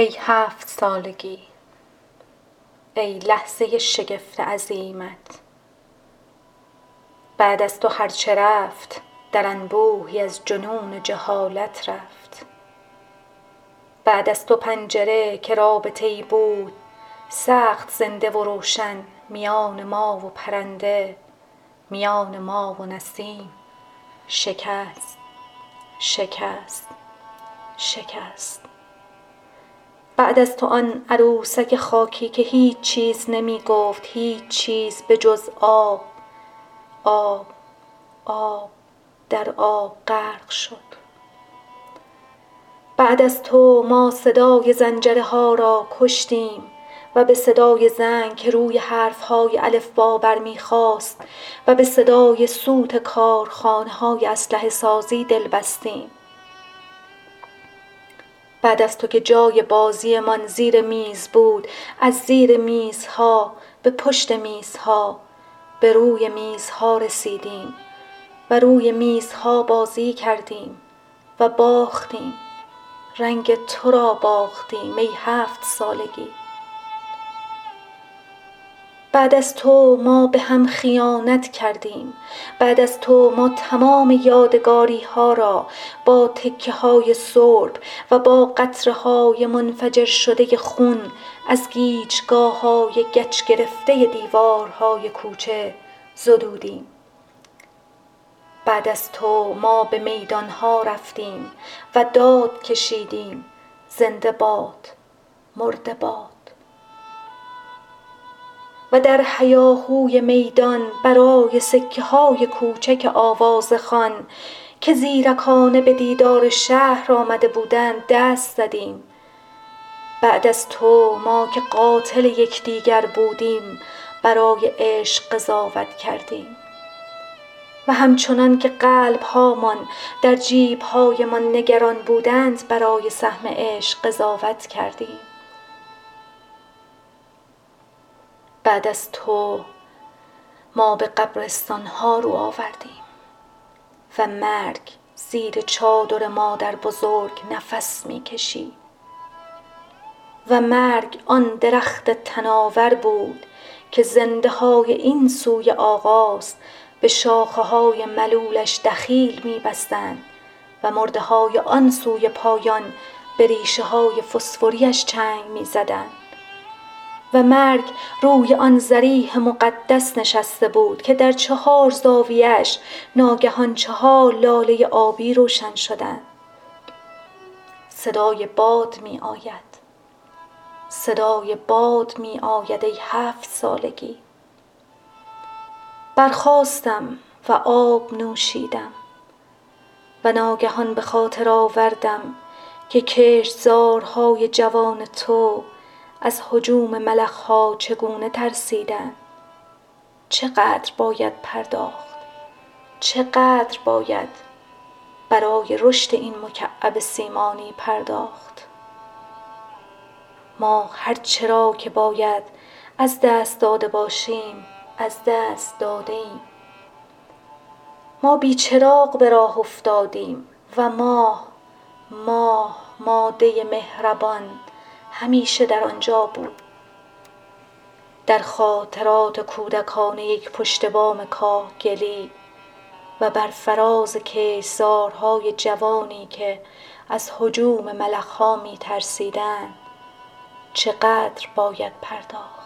ای هفت سالگی ای لحظه شگفت عظیمت. بعد از تو هر چه رفت در انبوهی از جنون جهالت رفت. بعد از تو پنجره که رابطه ای بود سخت زنده و روشن میان ما و پرنده میان ما و نسیم. شکست شکست شکست. بعد از تو آن عروسک خاکی که هیچ چیز نمی گفت هیچ چیز به جز آب آب آب در آب غرق شد. بعد از تو ما صدای زنجره ها را کشتیم و به صدای زنگ که روی حرف های الفبا برمی خاست و به صدای سوت کارخانه های اسلحه سازی دل بستیم. بعد از تو که جای بازیمان زیر میز بود از زیر میزها به پشت میزها به روی میزها رسیدیم و روی میزها بازی کردیم و باختیم. رنگ تو را باختیم ای هفت سالگی. بعد از تو ما به هم خیانت کردیم. بعد از تو ما تمام یادگاری ها را با تکه های سرب و با قطره های منفجر شده خون از گیجگاه های گچ گرفته دیوارهای کوچه زدودیم. بعد از تو ما به میدان ها رفتیم و داد کشیدیم. زنده باد مرده باد. و در هیاهوی میدان برای سکه های کوچک آوازخوان که زیرکانه به دیدار شهر آمده بودند دست زدیم. بعد از تو ما که قاتل یکدیگر بودیم برای عشق قضاوت کردیم. و همچنان که قلب هامان در جیب هایمان نگران بودند برای سهم عشق قضاوت کردیم. بعد از تو ما به قبرستان ها رو آوردیم و مرگ زیر چادر مادر بزرگ نفس می کشید و مرگ آن درخت تناور بود که زنده های این سوی آغاز به شاخه های ملولش دخیل می بستند و مرده های آن سوی پایان به ریشه های فسفوریش چنگ می زدند و مرگ روی آن ضریح مقدس نشسته بود که در چهار زاویهاش ناگهان چهار لاله آبی روشن شدند. صدای باد می آید صدای باد می آید ای هفت سالگی. برخاستم و آب نوشیدم و ناگهان به خاطر آوردم که کشتزارهای جوان تو از هجوم ملخها چگونه ترسیدند؟ چقدر باید پرداخت؟ چقدر باید برای رشد این مکعب سیمانی پرداخت؟ ما هر چه را که باید از دست داده باشیم از دست داده ایم ما بی چراغ به راه افتادیم و ماه ماه ماده مهربان همیشه در آنجا بود. در خاطرات کودکانه یک پشتبام کاهگلی و بر فراز کشتزارهای جوانی که از هجوم ملخها می ترسیدند چقدر باید پرداخت؟